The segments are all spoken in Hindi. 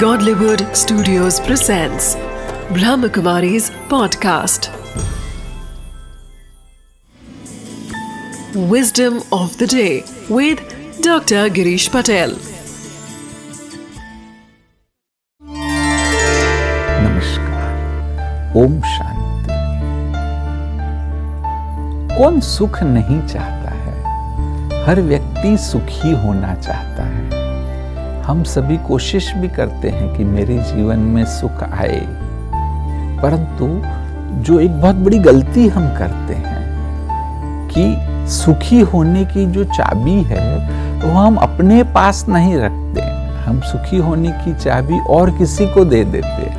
Godlywood Studios presents Brahmakumari's podcast. Wisdom of the day with Dr. Girish Patel. नमस्कार ओम शांति कौन सुख नहीं चाहता है हर व्यक्ति सुखी होना चाहता है हम सभी कोशिश भी करते हैं कि मेरे जीवन में सुख आए। परंतु जो एक बहुत बड़ी गलती हम करते हैं कि सुखी होने की जो चाबी है, वो हम अपने पास नहीं रखते। हम सुखी होने की चाबी और किसी को दे देते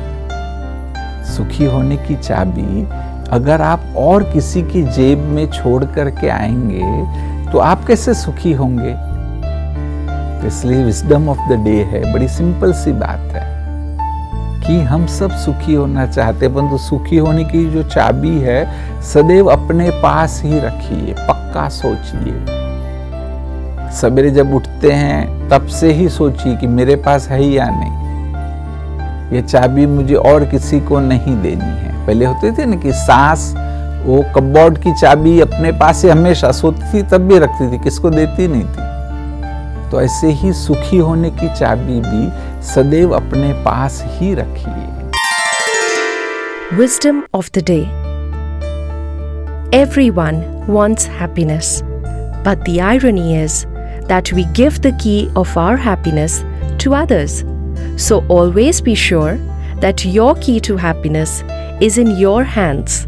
सुखी होने की चाबी अगर आप और किसी की जेब में छोड़ करके आएँगे तो आप कैसे सुखी होंगे? इसलिए विजडम ऑफ़ द डे है। बड़ी सिंपल सी बात है कि हम सब सुखी होना चाहते हैं, परंतु सुखी होने की जो चाबी है, सदैव अपने पास ही रखिए, पक्का सोचिए। सवेरे जब उठते हैं, तब से ही सोचिए कि मेरे पास है या नहीं। ये चाबी मुझे और किसी को नहीं देनी है। पहले होते थे ना कि सास, वो कपबोर्ड की चाबी अपने पास ही हमेशा सोती थी, तब भी रखती थी, किसको देती नहीं थी। तो ऐसे ही सुखी होने की चाबी भी सदैव अपने पास ही रखिए। Wisdom of the day everyone wants happiness but the irony is that we give the key of our happiness to others so always be sure that your key to happiness is in your hands